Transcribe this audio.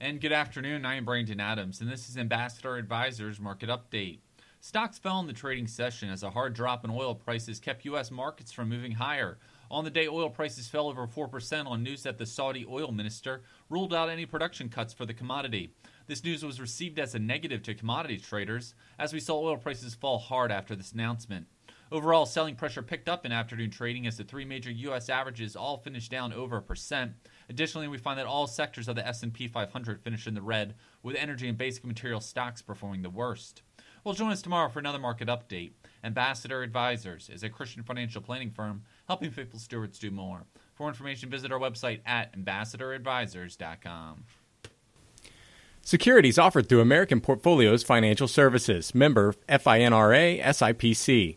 And good afternoon. I am Brandon Adams, and this is Ambassador Advisors Market Update. Stocks fell in the trading session as a hard drop in oil prices kept U.S. markets from moving higher. On the day, oil prices fell over 4% on news that the Saudi oil minister ruled out any production cuts for the commodity. This news was received as a negative to commodity traders, as we saw oil prices fall hard after this announcement. Overall, selling pressure picked up in afternoon trading as the three major U.S. averages all finished down over a percent. Additionally, we find that all sectors of the S&P 500 finished in the red, with energy and basic material stocks performing the worst. Well, join us tomorrow for another market update. Ambassador Advisors is a Christian financial planning firm helping faithful stewards do more. For information, visit our website at ambassadoradvisors.com. Securities offered through American Portfolios Financial Services, member FINRA SIPC.